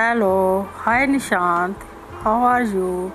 Hello, hi Nishant, how are you?